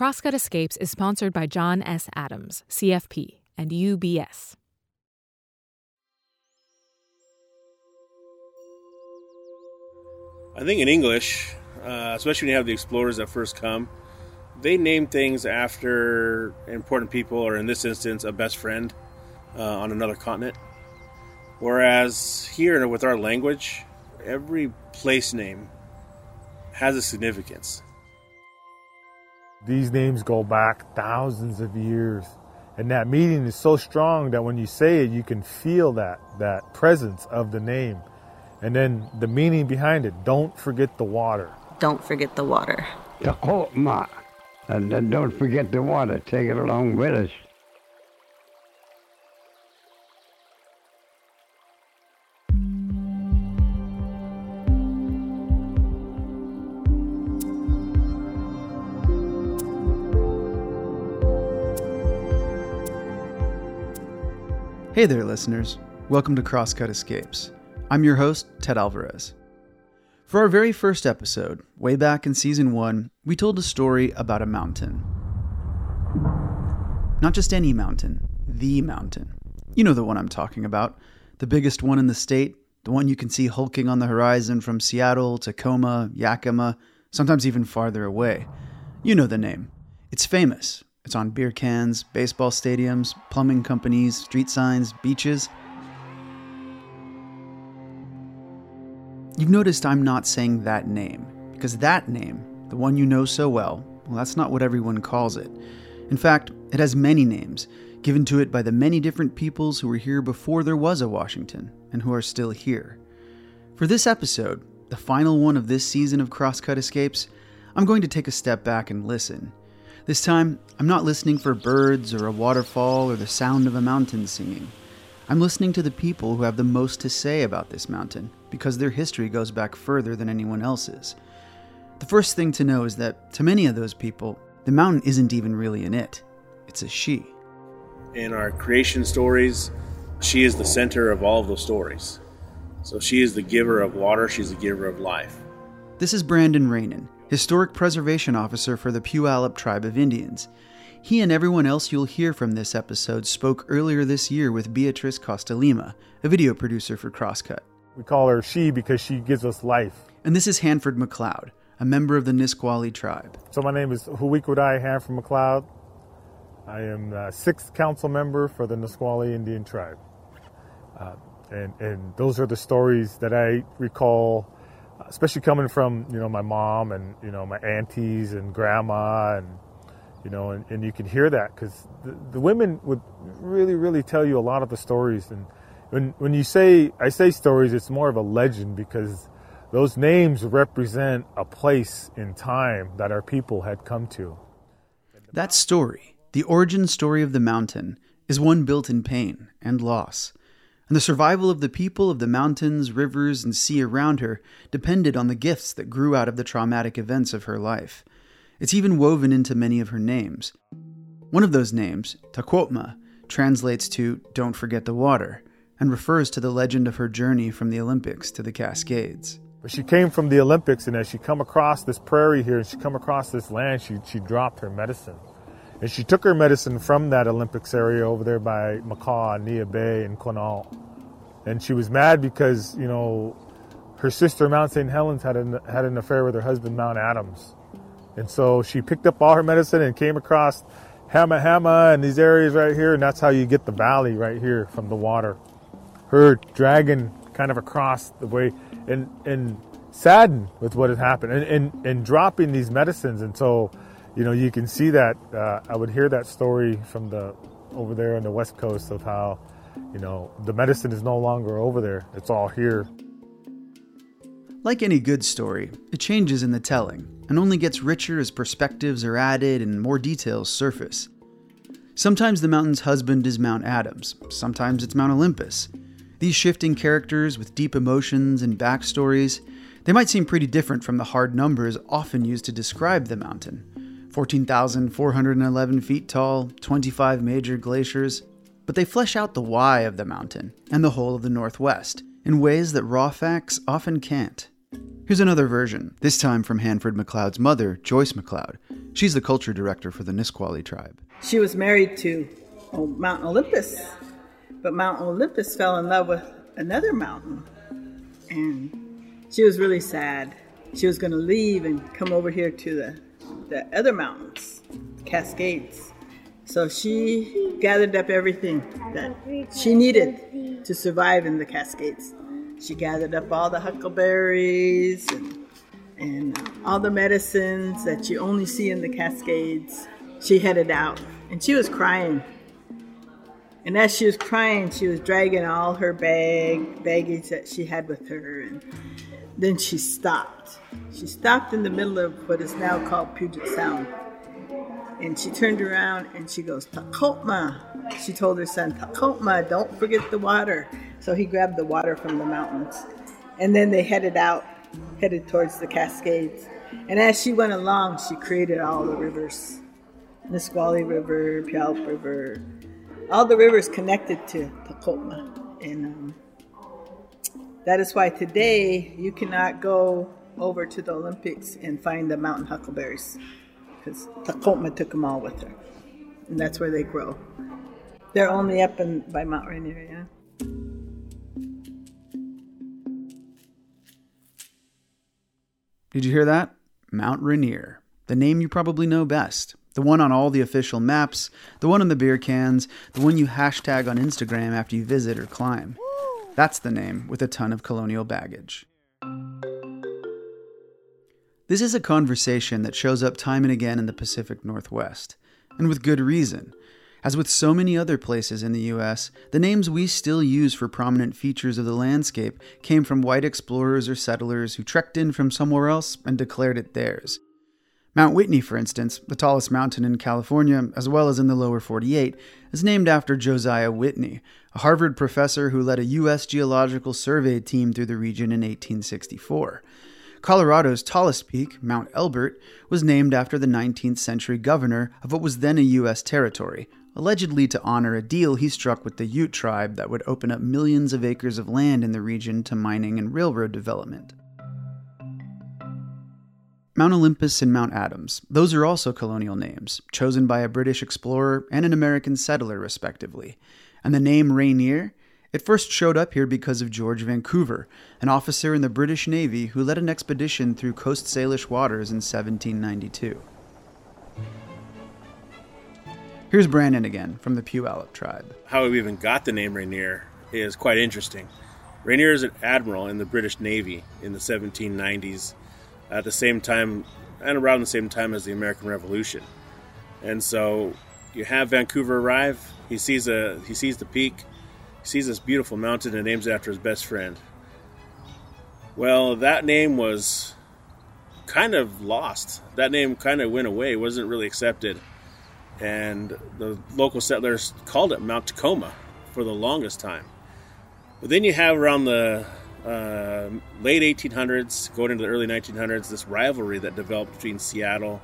Crosscut Escapes is sponsored by John S. Adams, CFP, and UBS. I think in English, uh, especially when you have the explorers that first come, they name things after important people, or in this instance, a best friend uh, on another continent. Whereas here, with our language, every place name has a significance. These names go back thousands of years. And that meaning is so strong that when you say it, you can feel that, that presence of the name. And then the meaning behind it don't forget the water. Don't forget the water. Tahoma. And then don't forget the water. Take it along with us. Hey there, listeners. Welcome to Crosscut Escapes. I'm your host, Ted Alvarez. For our very first episode, way back in season one, we told a story about a mountain. Not just any mountain, the mountain. You know the one I'm talking about. The biggest one in the state, the one you can see hulking on the horizon from Seattle, Tacoma, Yakima, sometimes even farther away. You know the name. It's famous. It's on beer cans, baseball stadiums, plumbing companies, street signs, beaches. You've noticed I'm not saying that name, because that name, the one you know so well, well, that's not what everyone calls it. In fact, it has many names, given to it by the many different peoples who were here before there was a Washington, and who are still here. For this episode, the final one of this season of Crosscut Escapes, I'm going to take a step back and listen. This time, I'm not listening for birds or a waterfall or the sound of a mountain singing. I'm listening to the people who have the most to say about this mountain because their history goes back further than anyone else's. The first thing to know is that, to many of those people, the mountain isn't even really an it, it's a she. In our creation stories, she is the center of all of those stories. So she is the giver of water, she's the giver of life. This is Brandon Reynon, Historic Preservation Officer for the Puyallup Tribe of Indians. He and everyone else you'll hear from this episode spoke earlier this year with Beatrice Costa Lima, a video producer for Crosscut. We call her she because she gives us life. And this is Hanford McCloud, a member of the Nisqually tribe. So my name is Huwikwudai Hanford McCloud. I am a sixth council member for the Nisqually Indian tribe. Uh, and, and those are the stories that I recall, especially coming from, you know, my mom and, you know, my aunties and grandma and you know, and, and you can hear that because the, the, women would really, really tell you a lot of the stories. And when when you say I say stories, it's more of a legend because those names represent a place in time that our people had come to. That story, the origin story of the mountain, is one built in pain and loss. And the survival of the people of the mountains, rivers, and sea around her depended on the gifts that grew out of the traumatic events of her life. It's even woven into many of her names. One of those names, Taquotma, translates to Don't Forget the Water and refers to the legend of her journey from the Olympics to the Cascades. But she came from the Olympics, and as she come across this prairie here, and she come across this land, she, she dropped her medicine. And she took her medicine from that Olympics area over there by Makah, Neah Bay, and Quinault. And she was mad because, you know, her sister, Mount St. Helens, had an, had an affair with her husband, Mount Adams. And so she picked up all her medicine and came across Hamma Hamma and these areas right here, and that's how you get the valley right here from the water. Her dragging kind of across the way and and saddened with what had happened and, and, and dropping these medicines. And so, you know, you can see that uh, I would hear that story from the over there on the west coast of how, you know, the medicine is no longer over there. It's all here. Like any good story, it changes in the telling and only gets richer as perspectives are added and more details surface. Sometimes the mountain's husband is Mount Adams, sometimes it's Mount Olympus. These shifting characters with deep emotions and backstories, they might seem pretty different from the hard numbers often used to describe the mountain 14,411 feet tall, 25 major glaciers, but they flesh out the why of the mountain and the whole of the Northwest in ways that raw facts often can't. Here's another version, this time from Hanford McCloud's mother, Joyce McCloud, She's the culture director for the Nisqually tribe. She was married to oh, Mount Olympus, but Mount Olympus fell in love with another mountain. And she was really sad. She was going to leave and come over here to the, the other mountains, Cascades. So she gathered up everything that she needed to survive in the Cascades. She gathered up all the huckleberries and, and all the medicines that you only see in the Cascades. She headed out and she was crying. And as she was crying, she was dragging all her bag baggage that she had with her. And then she stopped. She stopped in the middle of what is now called Puget Sound. And she turned around and she goes, Takotma. She told her son, Takotma, don't forget the water. So he grabbed the water from the mountains. And then they headed out, headed towards the Cascades. And as she went along, she created all the rivers Nisqually River, Puyallup River, all the rivers connected to Takotma. And um, that is why today you cannot go over to the Olympics and find the mountain huckleberries because Takotma took them all with her. And that's where they grow. They're only up in, by Mount Rainier, yeah. Did you hear that? Mount Rainier, the name you probably know best. The one on all the official maps, the one on the beer cans, the one you hashtag on Instagram after you visit or climb. That's the name with a ton of colonial baggage. This is a conversation that shows up time and again in the Pacific Northwest, and with good reason. As with so many other places in the US, the names we still use for prominent features of the landscape came from white explorers or settlers who trekked in from somewhere else and declared it theirs. Mount Whitney, for instance, the tallest mountain in California, as well as in the lower 48, is named after Josiah Whitney, a Harvard professor who led a U.S. Geological Survey team through the region in 1864. Colorado's tallest peak, Mount Elbert, was named after the 19th century governor of what was then a U.S. territory, allegedly to honor a deal he struck with the Ute tribe that would open up millions of acres of land in the region to mining and railroad development. Mount Olympus and Mount Adams, those are also colonial names, chosen by a British explorer and an American settler, respectively. And the name Rainier it first showed up here because of George Vancouver, an officer in the British Navy who led an expedition through Coast Salish waters in 1792. Here's Brandon again from the Puyallup tribe. How we even got the name Rainier is quite interesting. Rainier is an admiral in the British Navy in the 1790s, at the same time and around the same time as the American Revolution. And so you have Vancouver arrive. He sees a he sees the peak he sees this beautiful mountain and names it after his best friend. Well, that name was kind of lost. That name kind of went away, wasn't really accepted. And the local settlers called it Mount Tacoma for the longest time. But then you have around the uh, late 1800s, going into the early 1900s, this rivalry that developed between Seattle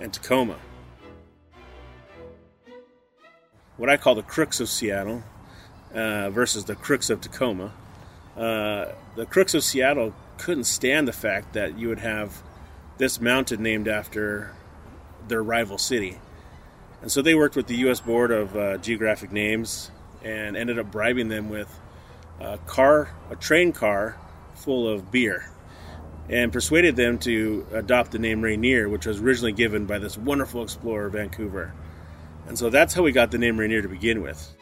and Tacoma. What I call the crooks of Seattle uh, versus the crooks of Tacoma. Uh, the crooks of Seattle couldn't stand the fact that you would have this mountain named after their rival city. And so they worked with the U.S. Board of uh, Geographic Names and ended up bribing them with a car, a train car full of beer, and persuaded them to adopt the name Rainier, which was originally given by this wonderful explorer, Vancouver. And so that's how we got the name Rainier to begin with.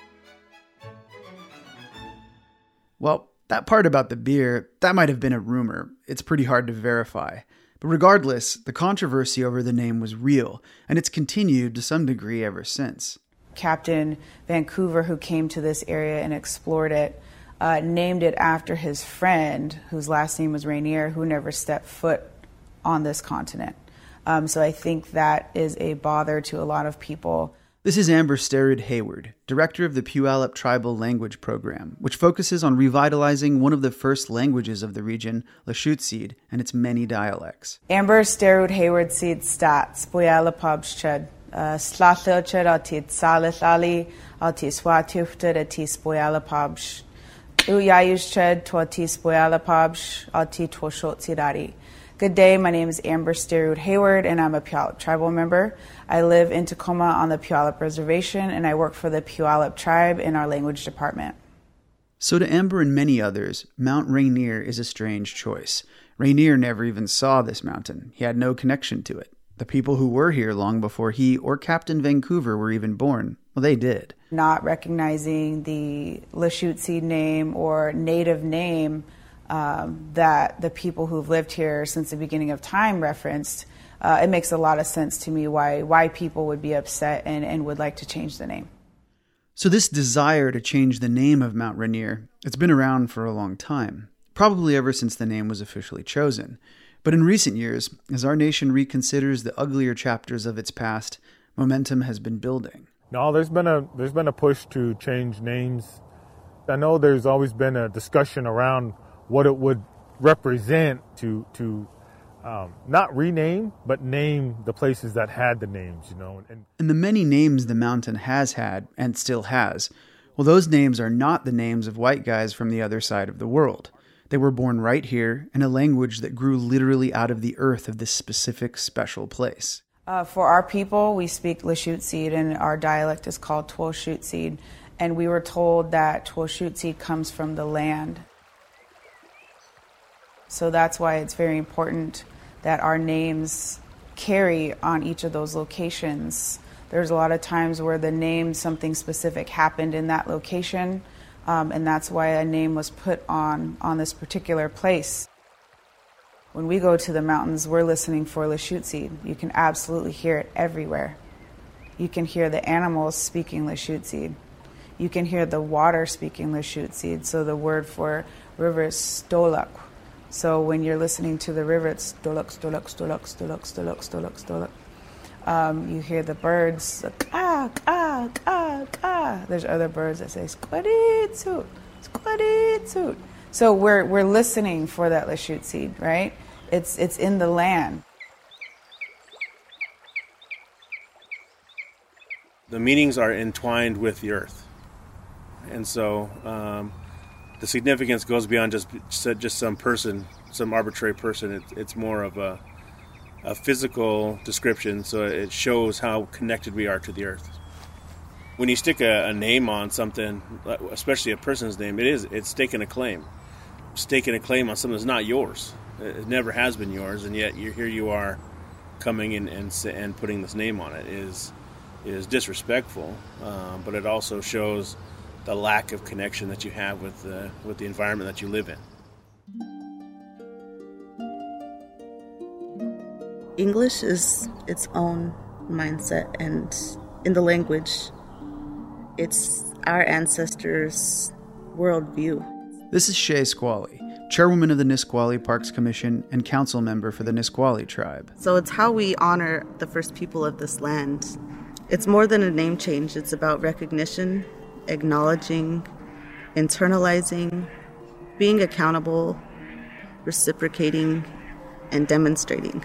Well, that part about the beer, that might have been a rumor. It's pretty hard to verify. But regardless, the controversy over the name was real, and it's continued to some degree ever since. Captain Vancouver, who came to this area and explored it, uh, named it after his friend, whose last name was Rainier, who never stepped foot on this continent. Um, so I think that is a bother to a lot of people. This is Amber Sterud Hayward, director of the Puyallup Tribal Language Program, which focuses on revitalizing one of the first languages of the region, Lushootseed, and its many dialects. Amber Sterud Hayward seed stats, Puyallup Pubsched, uh, Slathilched atit Salithali, atis Puyallup Good day, my name is Amber Sterud Hayward, and I'm a Puyallup tribal member. I live in Tacoma on the Puyallup Reservation, and I work for the Puyallup tribe in our language department. So, to Amber and many others, Mount Rainier is a strange choice. Rainier never even saw this mountain, he had no connection to it. The people who were here long before he or Captain Vancouver were even born, well, they did. Not recognizing the Lushootseed name or native name um, that the people who've lived here since the beginning of time referenced, uh, it makes a lot of sense to me why why people would be upset and, and would like to change the name. So this desire to change the name of Mount Rainier, it's been around for a long time, probably ever since the name was officially chosen. But in recent years, as our nation reconsiders the uglier chapters of its past, momentum has been building. No, there's been a there's been a push to change names. I know there's always been a discussion around what it would represent to to um, not rename, but name the places that had the names, you know. And, and the many names the mountain has had and still has, well, those names are not the names of white guys from the other side of the world. They were born right here in a language that grew literally out of the earth of this specific special place. Uh, for our people, we speak Lushootseed, and our dialect is called Twulshootseed. And we were told that Twulshootseed comes from the land. So that's why it's very important that our names carry on each of those locations. There's a lot of times where the name, something specific happened in that location, um, and that's why a name was put on on this particular place. When we go to the mountains, we're listening for Lushootseed. You can absolutely hear it everywhere. You can hear the animals speaking Lushootseed. You can hear the water speaking Lushootseed. So the word for river is Stolak, so when you're listening to the river, it's stolok, stolok, stolok, stolok, stolok, stolok, stolok. Um, you hear the birds, ah, ah, ah, ah. There's other birds that say squaditsut, squaditsut. So we're we're listening for that Lushootseed, right? It's it's in the land. The meanings are entwined with the earth, and so um, the significance goes beyond just just some person, some arbitrary person. It, it's more of a a physical description, so it shows how connected we are to the earth. When you stick a, a name on something, especially a person's name, it is it's taking a claim, staking a claim on something that's not yours. It never has been yours, and yet here you are, coming in and and putting this name on it is is disrespectful, um, but it also shows the lack of connection that you have with the, with the environment that you live in. English is its own mindset, and in the language, it's our ancestors' worldview. This is Shay Squally, chairwoman of the Nisqually Parks Commission and council member for the Nisqually tribe. So it's how we honor the first people of this land. It's more than a name change, it's about recognition acknowledging, internalizing, being accountable, reciprocating, and demonstrating.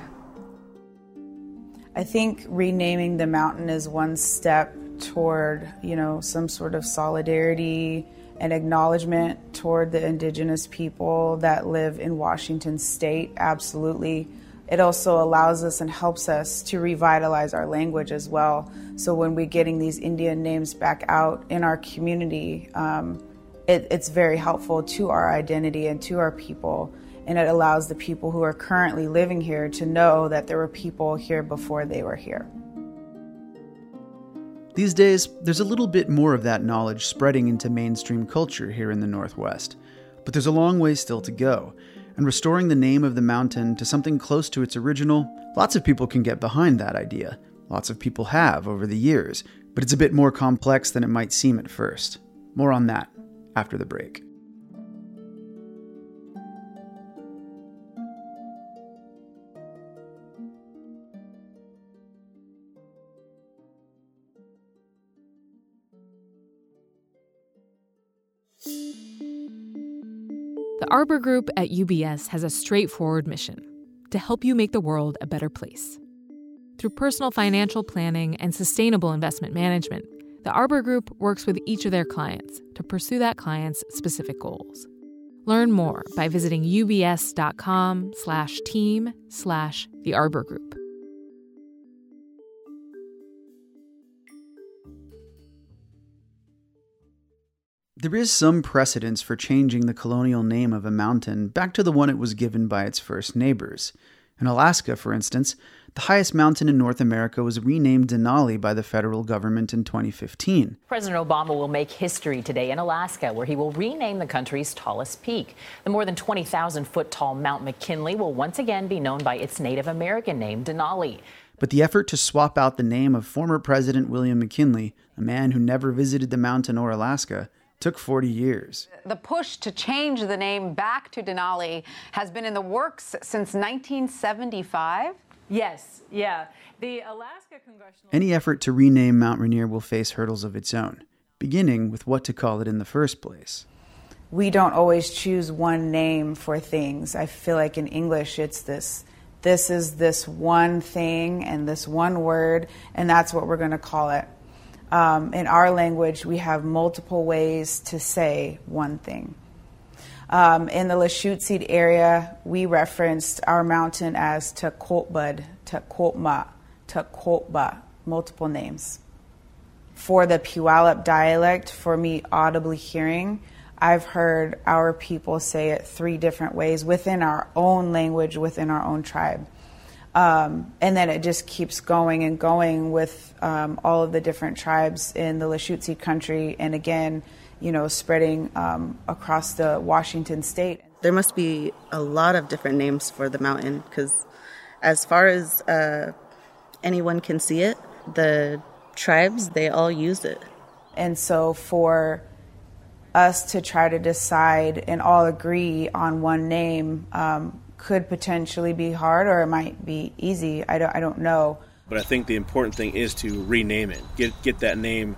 I think renaming the mountain is one step toward, you know, some sort of solidarity and acknowledgement toward the indigenous people that live in Washington state. Absolutely it also allows us and helps us to revitalize our language as well. So when we're getting these Indian names back out in our community, um, it, it's very helpful to our identity and to our people. And it allows the people who are currently living here to know that there were people here before they were here. These days, there's a little bit more of that knowledge spreading into mainstream culture here in the Northwest. But there's a long way still to go and restoring the name of the mountain to something close to its original, lots of people can get behind that idea. Lots of people have over the years, but it's a bit more complex than it might seem at first. More on that after the break. The Arbor Group at UBS has a straightforward mission to help you make the world a better place. Through personal financial planning and sustainable investment management, the Arbor Group works with each of their clients to pursue that client's specific goals. Learn more by visiting ubs.com slash team slash the Arbor Group. There is some precedence for changing the colonial name of a mountain back to the one it was given by its first neighbors. In Alaska, for instance, the highest mountain in North America was renamed Denali by the federal government in 2015. President Obama will make history today in Alaska, where he will rename the country's tallest peak. The more than 20,000 foot tall Mount McKinley will once again be known by its Native American name, Denali. But the effort to swap out the name of former President William McKinley, a man who never visited the mountain or Alaska, took 40 years. The push to change the name back to Denali has been in the works since 1975. Yes, yeah. The Alaska Congressional. Any effort to rename Mount Rainier will face hurdles of its own, beginning with what to call it in the first place. We don't always choose one name for things. I feel like in English it's this this is this one thing and this one word, and that's what we're going to call it. Um, in our language, we have multiple ways to say one thing. Um, in the Lushootseed area, we referenced our mountain as Takotbud, Takotma, Takotba, multiple names. For the Puyallup dialect, for me audibly hearing, I've heard our people say it three different ways within our own language, within our own tribe. Um, and then it just keeps going and going with um, all of the different tribes in the Lushootseed country, and again, you know, spreading um, across the Washington state. There must be a lot of different names for the mountain because, as far as uh, anyone can see it, the tribes they all use it. And so, for us to try to decide and all agree on one name um, could potentially be hard or it might be easy. I don't, I don't know. But I think the important thing is to rename it. Get get that name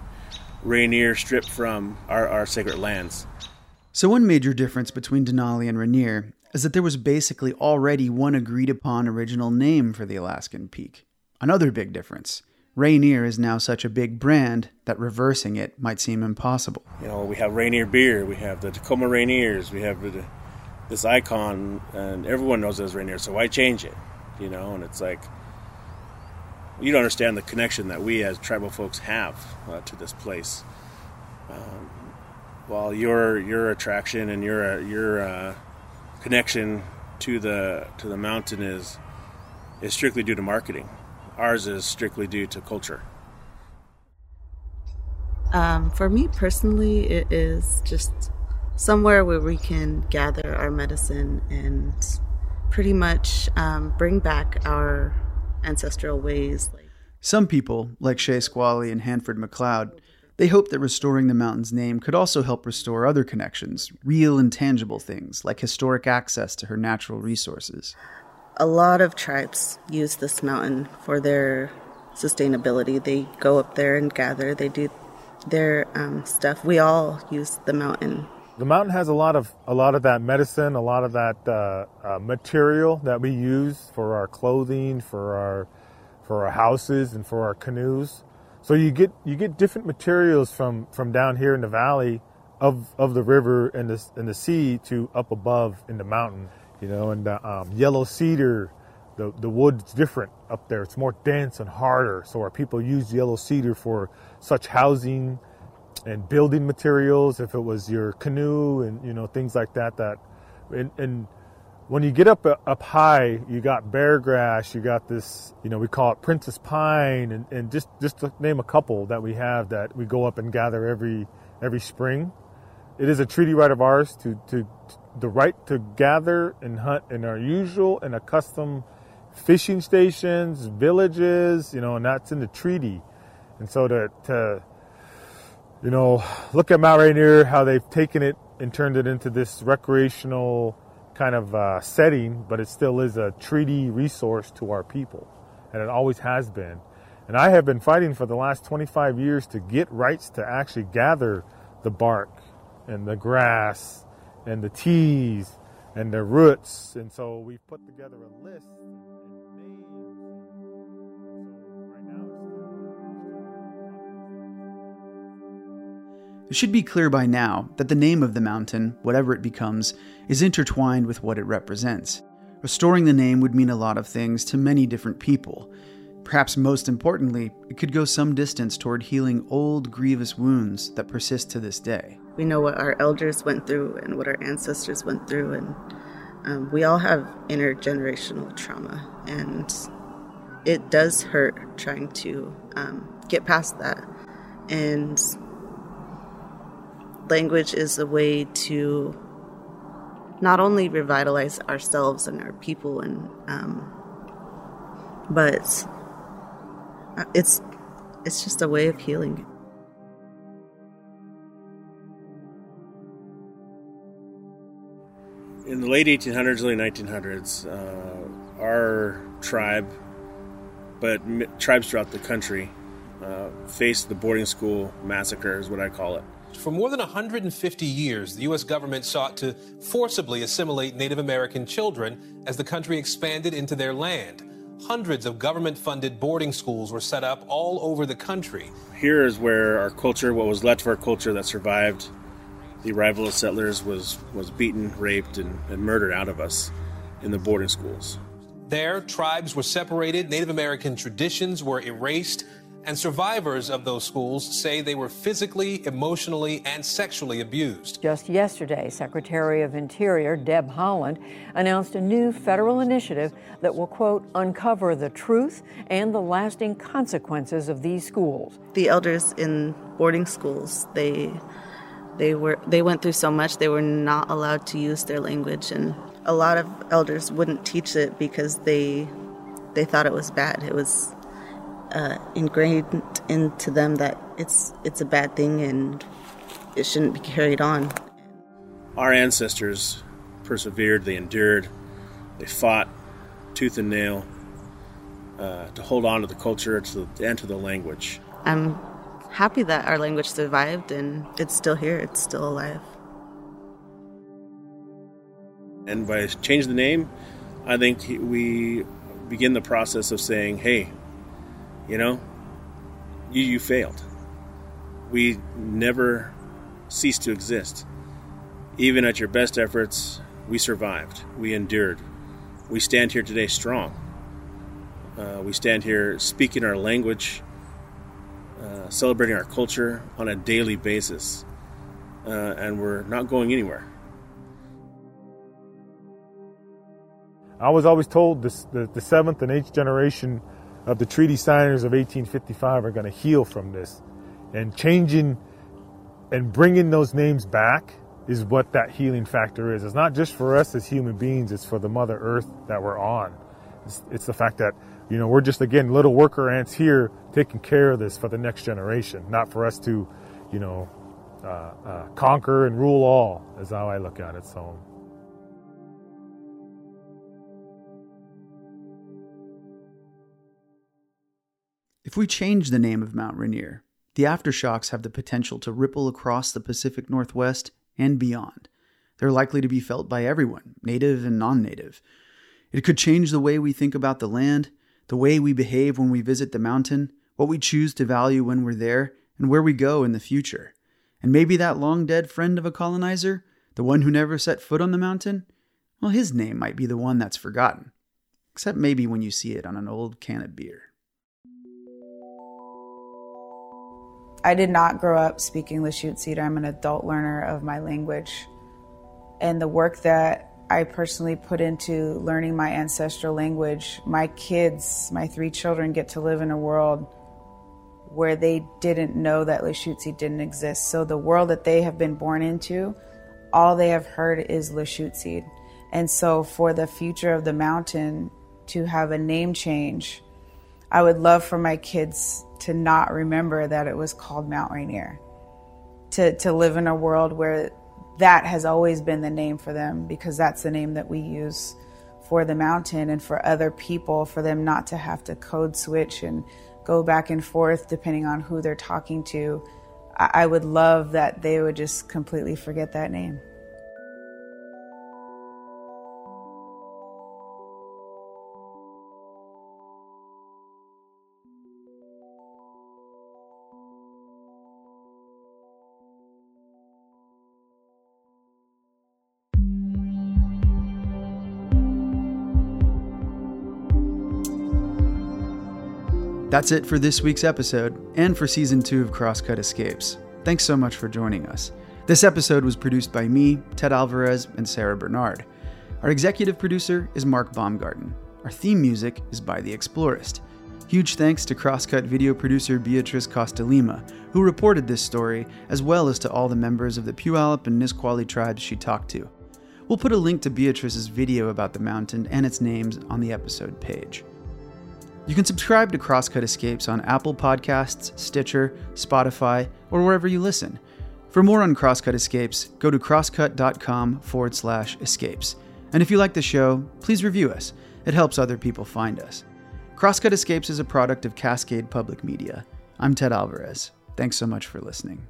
Rainier stripped from our, our sacred lands. So one major difference between Denali and Rainier is that there was basically already one agreed upon original name for the Alaskan peak. Another big difference. Rainier is now such a big brand that reversing it might seem impossible. You know, we have Rainier beer, we have the Tacoma Rainiers, we have the this icon, and everyone knows it as Rainier. So why change it? You know, and it's like you don't understand the connection that we as tribal folks have uh, to this place. Um, while your your attraction and your uh, your uh, connection to the to the mountain is is strictly due to marketing, ours is strictly due to culture. Um, for me personally, it is just somewhere where we can gather our medicine and pretty much um, bring back our ancestral ways. Some people, like Shay Squally and Hanford McCloud, they hope that restoring the mountain's name could also help restore other connections, real and tangible things like historic access to her natural resources. A lot of tribes use this mountain for their sustainability. They go up there and gather, they do their um, stuff. We all use the mountain the mountain has a lot of a lot of that medicine, a lot of that uh, uh, material that we use for our clothing, for our for our houses, and for our canoes. So you get you get different materials from from down here in the valley of of the river and the and the sea to up above in the mountain. You know, and the um, yellow cedar, the the wood's different up there. It's more dense and harder. So our people use yellow cedar for such housing and building materials, if it was your canoe and you know things like that. That and, and when you get up uh, up high, you got bear grass, you got this, you know, we call it princess pine, and, and just just to name a couple that we have that we go up and gather every every spring. It is a treaty right of ours to to, to the right to gather and hunt in our usual and accustomed fishing stations, villages, you know, and that's in the treaty. And so to to you know, look at Mount Rainier, how they've taken it and turned it into this recreational kind of uh, setting, but it still is a treaty resource to our people, and it always has been. And I have been fighting for the last 25 years to get rights to actually gather the bark and the grass and the teas and the roots. And so we've put together a list. It should be clear by now that the name of the mountain, whatever it becomes, is intertwined with what it represents. Restoring the name would mean a lot of things to many different people. Perhaps most importantly, it could go some distance toward healing old, grievous wounds that persist to this day. We know what our elders went through and what our ancestors went through, and um, we all have intergenerational trauma, and it does hurt trying to um, get past that. And language is a way to not only revitalize ourselves and our people, and um, but uh, it's it's just a way of healing. In the late 1800s, early 1900s, uh, our tribe, but m- tribes throughout the country, uh, faced the boarding school massacre, is what I call it. For more than 150 years, the U.S. government sought to forcibly assimilate Native American children as the country expanded into their land. Hundreds of government funded boarding schools were set up all over the country. Here is where our culture, what was left of our culture that survived the arrival of settlers, was, was beaten, raped, and, and murdered out of us in the boarding schools. There, tribes were separated, Native American traditions were erased, and survivors of those schools say they were physically, emotionally, and sexually abused. Just yesterday, Secretary of Interior Deb Haaland announced a new federal initiative that will, quote, uncover the truth and the lasting consequences of these schools. The elders in boarding schools, they they were they went through so much they were not allowed to use their language and a lot of elders wouldn't teach it because they they thought it was bad. It was uh, ingrained into them that it's it's a bad thing and it shouldn't be carried on. Our ancestors persevered, they endured, they fought tooth and nail uh, to hold on to the culture to the, and to the language. I'm happy that our language survived and it's still here, it's still alive. And by changing the name, I think we begin the process of saying, hey, you know, you, you failed. We never ceased to exist. Even at your best efforts, we survived. We endured. We stand here today strong. Uh, we stand here speaking our language, uh, celebrating our culture on a daily basis, uh, and we're not going anywhere. I was always told this, the, the seventh and eighth generation of the treaty signers of 1855 are going to heal from this. And changing and bringing those names back is what that healing factor is. It's not just for us as human beings, it's for the Mother Earth that we're on. It's, it's the fact that, you know, we're just, again, little worker ants here taking care of this for the next generation, not for us to, you know, uh, uh, conquer and rule all, is how I look at it. So. If we change the name of Mount Rainier, the aftershocks have the potential to ripple across the Pacific Northwest and beyond. They're likely to be felt by everyone, native and non native. It could change the way we think about the land, the way we behave when we visit the mountain, what we choose to value when we're there, and where we go in the future. And maybe that long dead friend of a colonizer, the one who never set foot on the mountain, well, his name might be the one that's forgotten. Except maybe when you see it on an old can of beer. I did not grow up speaking Lushootseed. I'm an adult learner of my language. And the work that I personally put into learning my ancestral language, my kids, my three children get to live in a world where they didn't know that Lushootseed didn't exist. So the world that they have been born into, all they have heard is Lushootseed. And so for the future of the mountain to have a name change, I would love for my kids to not remember that it was called Mount Rainier. To, to live in a world where that has always been the name for them because that's the name that we use for the mountain and for other people, for them not to have to code switch and go back and forth depending on who they're talking to. I, I would love that they would just completely forget that name. That's it for this week's episode and for season two of Crosscut Escapes. Thanks so much for joining us. This episode was produced by me, Ted Alvarez, and Sarah Bernard. Our executive producer is Mark Baumgarten. Our theme music is by The Explorist. Huge thanks to Crosscut video producer Beatrice Costalima, who reported this story, as well as to all the members of the Puyallup and Nisqually tribes she talked to. We'll put a link to Beatrice's video about the mountain and its names on the episode page. You can subscribe to Crosscut Escapes on Apple Podcasts, Stitcher, Spotify, or wherever you listen. For more on Crosscut Escapes, go to crosscut.com forward slash escapes. And if you like the show, please review us. It helps other people find us. Crosscut Escapes is a product of Cascade Public Media. I'm Ted Alvarez. Thanks so much for listening.